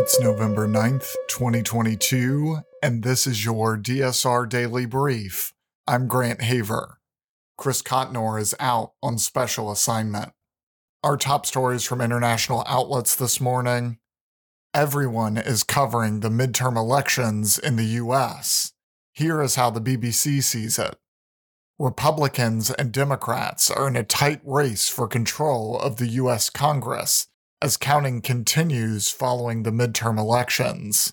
It's November 9th, 2022, and this is your DSR Daily Brief. I'm Grant Haver. Chris Cotnor is out on special assignment. Our top stories from international outlets this morning. Everyone is covering the midterm elections in the US. Here is how the BBC sees it. Republicans and Democrats are in a tight race for control of the US Congress as counting continues following the midterm elections.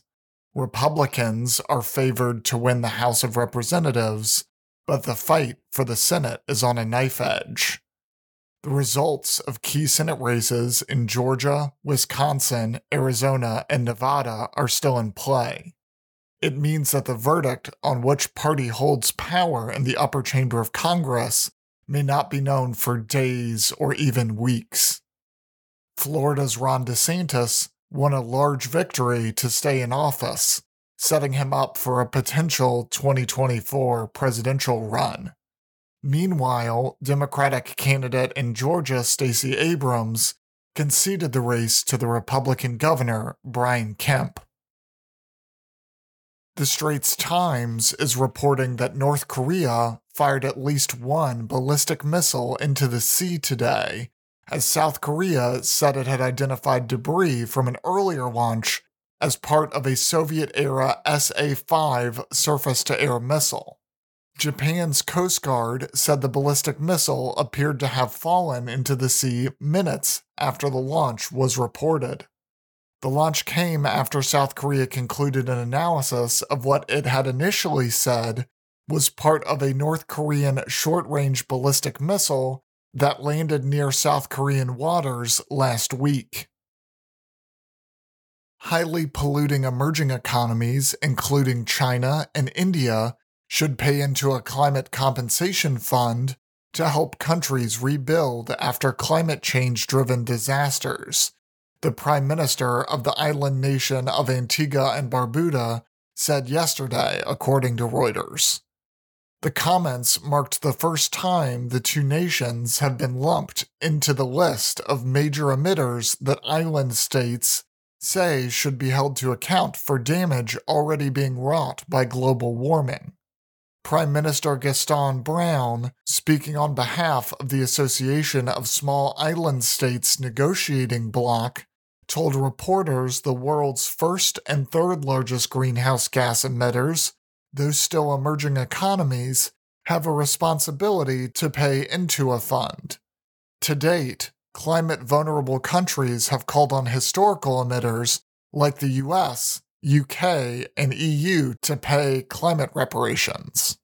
Republicans are favored to win the House of Representatives, but the fight for the Senate is on a knife edge. The results of key Senate races in Georgia, Wisconsin, Arizona, and Nevada are still in play. It means that the verdict on which party holds power in the upper chamber of Congress may not be known for days or even weeks. Florida's Ron DeSantis won a large victory to stay in office, setting him up for a potential 2024 presidential run. Meanwhile, Democratic candidate in Georgia, Stacey Abrams, conceded the race to the Republican governor, Brian Kemp. The Straits Times is reporting that North Korea fired at least one ballistic missile into the sea today as South Korea said it had identified debris from an earlier launch as part of a Soviet era SA 5 surface to air missile. Japan's Coast Guard said the ballistic missile appeared to have fallen into the sea minutes after the launch was reported. The launch came after South Korea concluded an analysis of what it had initially said was part of a North Korean short range ballistic missile that landed near South Korean waters last week. Highly polluting emerging economies, including China and India, should pay into a climate compensation fund to help countries rebuild after climate change driven disasters. The Prime Minister of the island nation of Antigua and Barbuda said yesterday, according to Reuters. The comments marked the first time the two nations have been lumped into the list of major emitters that island states say should be held to account for damage already being wrought by global warming. Prime Minister Gaston Browne, speaking on behalf of the Association of Small Island States negotiating bloc, told reporters the world's first and third largest greenhouse gas emitters those still emerging economies have a responsibility to pay into a fund. To date, climate vulnerable countries have called on historical emitters like the US, UK, and EU to pay climate reparations.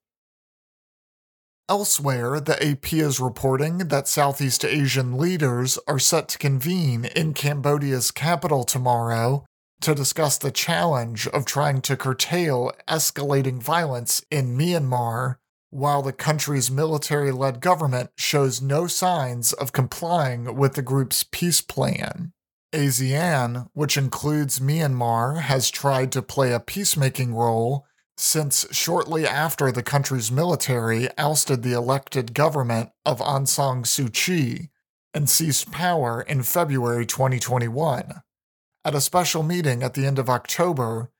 Elsewhere, the AP is reporting that Southeast Asian leaders are set to convene in Cambodia's capital tomorrow to discuss the challenge of trying to curtail escalating violence in Myanmar while the country's military led government shows no signs of complying with the group's peace plan. ASEAN, which includes Myanmar, has tried to play a peacemaking role since shortly after the country's military ousted the elected government of Aung San Suu Kyi and seized power in February 2021. At a special meeting at the end of October,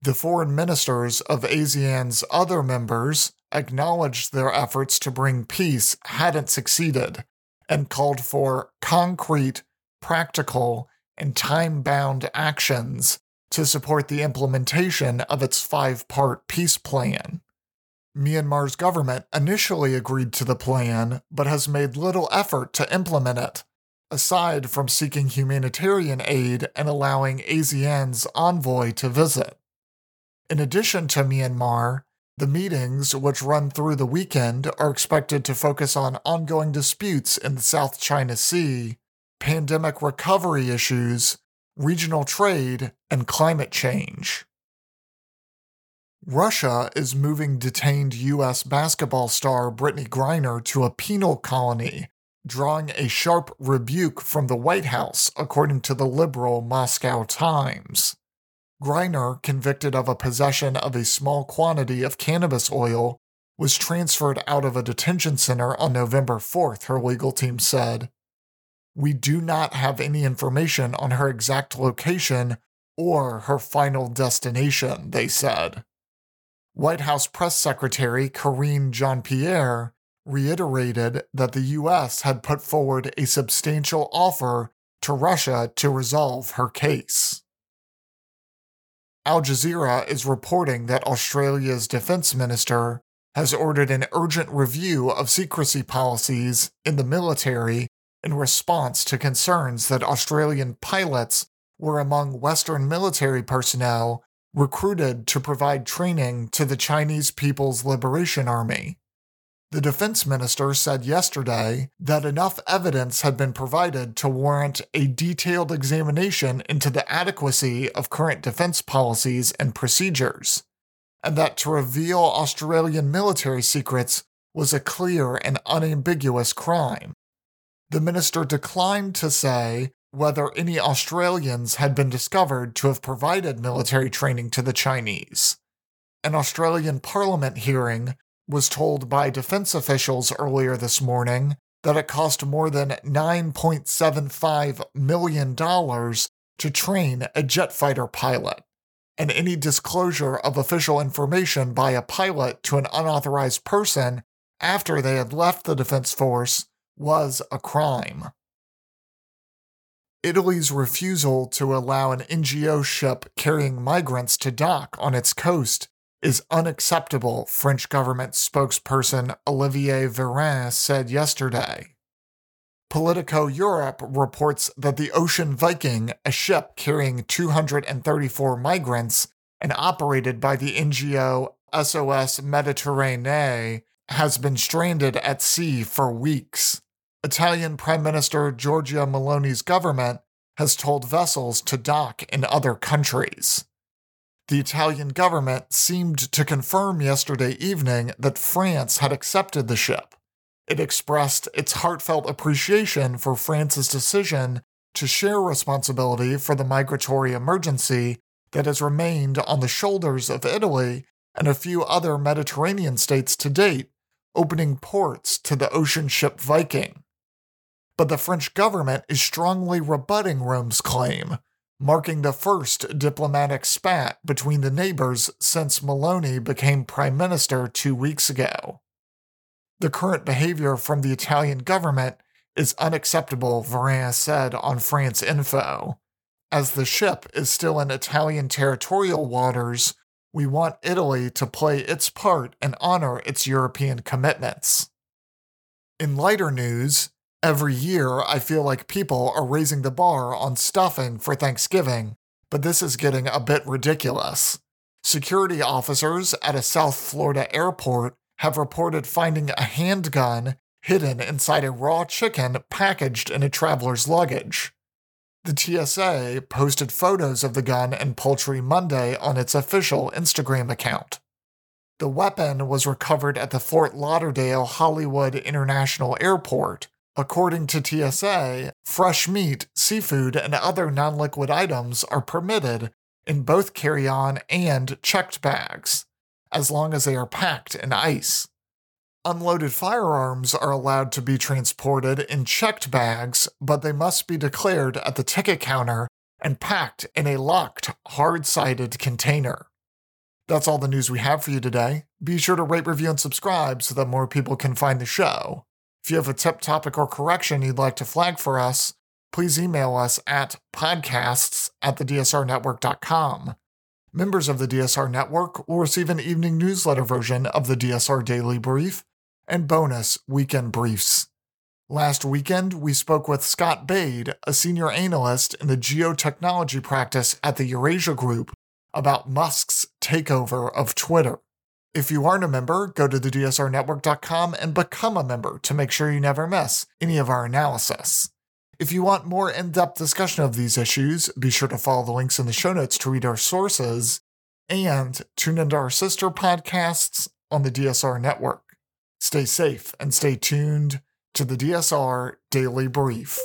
the foreign ministers of ASEAN's other members acknowledged their efforts to bring peace hadn't succeeded and called for concrete, practical, and time bound actions to support the implementation of its five part peace plan. Myanmar's government initially agreed to the plan, but has made little effort to implement it aside from seeking humanitarian aid and allowing ASEAN's envoy to visit. In addition to Myanmar, the meetings, which run through the weekend, are expected to focus on ongoing disputes in the South China Sea, pandemic recovery issues, regional trade, and climate change. Russia is moving detained U.S. basketball star Brittney Griner to a penal colony drawing a sharp rebuke from the White House, according to the liberal Moscow Times. Griner, convicted of a possession of a small quantity of cannabis oil, was transferred out of a detention center on November 4th, her legal team said. We do not have any information on her exact location or her final destination, they said. White House Press Secretary Karine Jean Pierre reiterated that the U.S. had put forward a substantial offer to Russia to resolve her case. Al Jazeera is reporting that Australia's defense minister has ordered an urgent review of secrecy policies in the military in response to concerns that Australian pilots were among Western military personnel recruited to provide training to the Chinese People's Liberation Army. The defense minister said yesterday that enough evidence had been provided to warrant a detailed examination into the adequacy of current defense policies and procedures, and that to reveal Australian military secrets was a clear and unambiguous crime. The minister declined to say whether any Australians had been discovered to have provided military training to the Chinese. An Australian Parliament hearing was told by defense officials earlier this morning that it cost more than $9.75 million to train a jet fighter pilot. And any disclosure of official information by a pilot to an unauthorized person after they had left the Defense Force was a crime. Italy's refusal to allow an NGO ship carrying migrants to dock on its coast is unacceptable, French government spokesperson Olivier Véran said yesterday. Politico Europe reports that the Ocean Viking, a ship carrying 234 migrants and operated by the NGO SOS Mediterranee, has been stranded at sea for weeks. Italian Prime Minister Giorgia Meloni's government has told vessels to dock in other countries. The Italian government seemed to confirm yesterday evening that France had accepted the ship. It expressed its heartfelt appreciation for France's decision to share responsibility for the migratory emergency that has remained on the shoulders of Italy and a few other Mediterranean states to date, opening ports to the ocean ship Viking. But the French government is strongly rebutting Rome's claim, marking the first diplomatic spat between the neighbors since Meloni became prime minister two weeks ago. The current behavior from the Italian government is unacceptable, Véran said on France Info. As the ship is still in Italian territorial waters, we want Italy to play its part and honor its European commitments. In lighter news, Every year, I feel like people are raising the bar on stuffing for Thanksgiving, but this is getting a bit ridiculous. Security officers at a South Florida airport have reported finding a handgun hidden inside a raw chicken packaged in a traveler's luggage. The TSA posted photos of the gun and poultry Monday on its official Instagram account. The weapon was recovered at the Fort Lauderdale Hollywood International Airport According to TSA, fresh meat, seafood, and other non liquid items are permitted in both carry on and checked bags, as long as they are packed in ice. Unloaded firearms are allowed to be transported in checked bags, but they must be declared at the ticket counter and packed in a locked, hard sided container. That's all the news we have for you today. Be sure to rate, review, and subscribe so that more people can find the show. If you have a tip, topic, or correction you'd like to flag for us, please email us at podcasts at thedsrnetwork.com. Members of the DSR Network will receive an evening newsletter version of the DSR Daily Brief and bonus weekend briefs. Last weekend, we spoke with Scott Bade, a senior analyst in the geotechnology practice at the Eurasia Group, about Musk's takeover of Twitter. If you aren't a member, go to thedsrnetwork.com and become a member to make sure you never miss any of our analysis. If you want more in depth discussion of these issues, be sure to follow the links in the show notes to read our sources and tune into our sister podcasts on the DSR network. Stay safe and stay tuned to the DSR Daily Brief.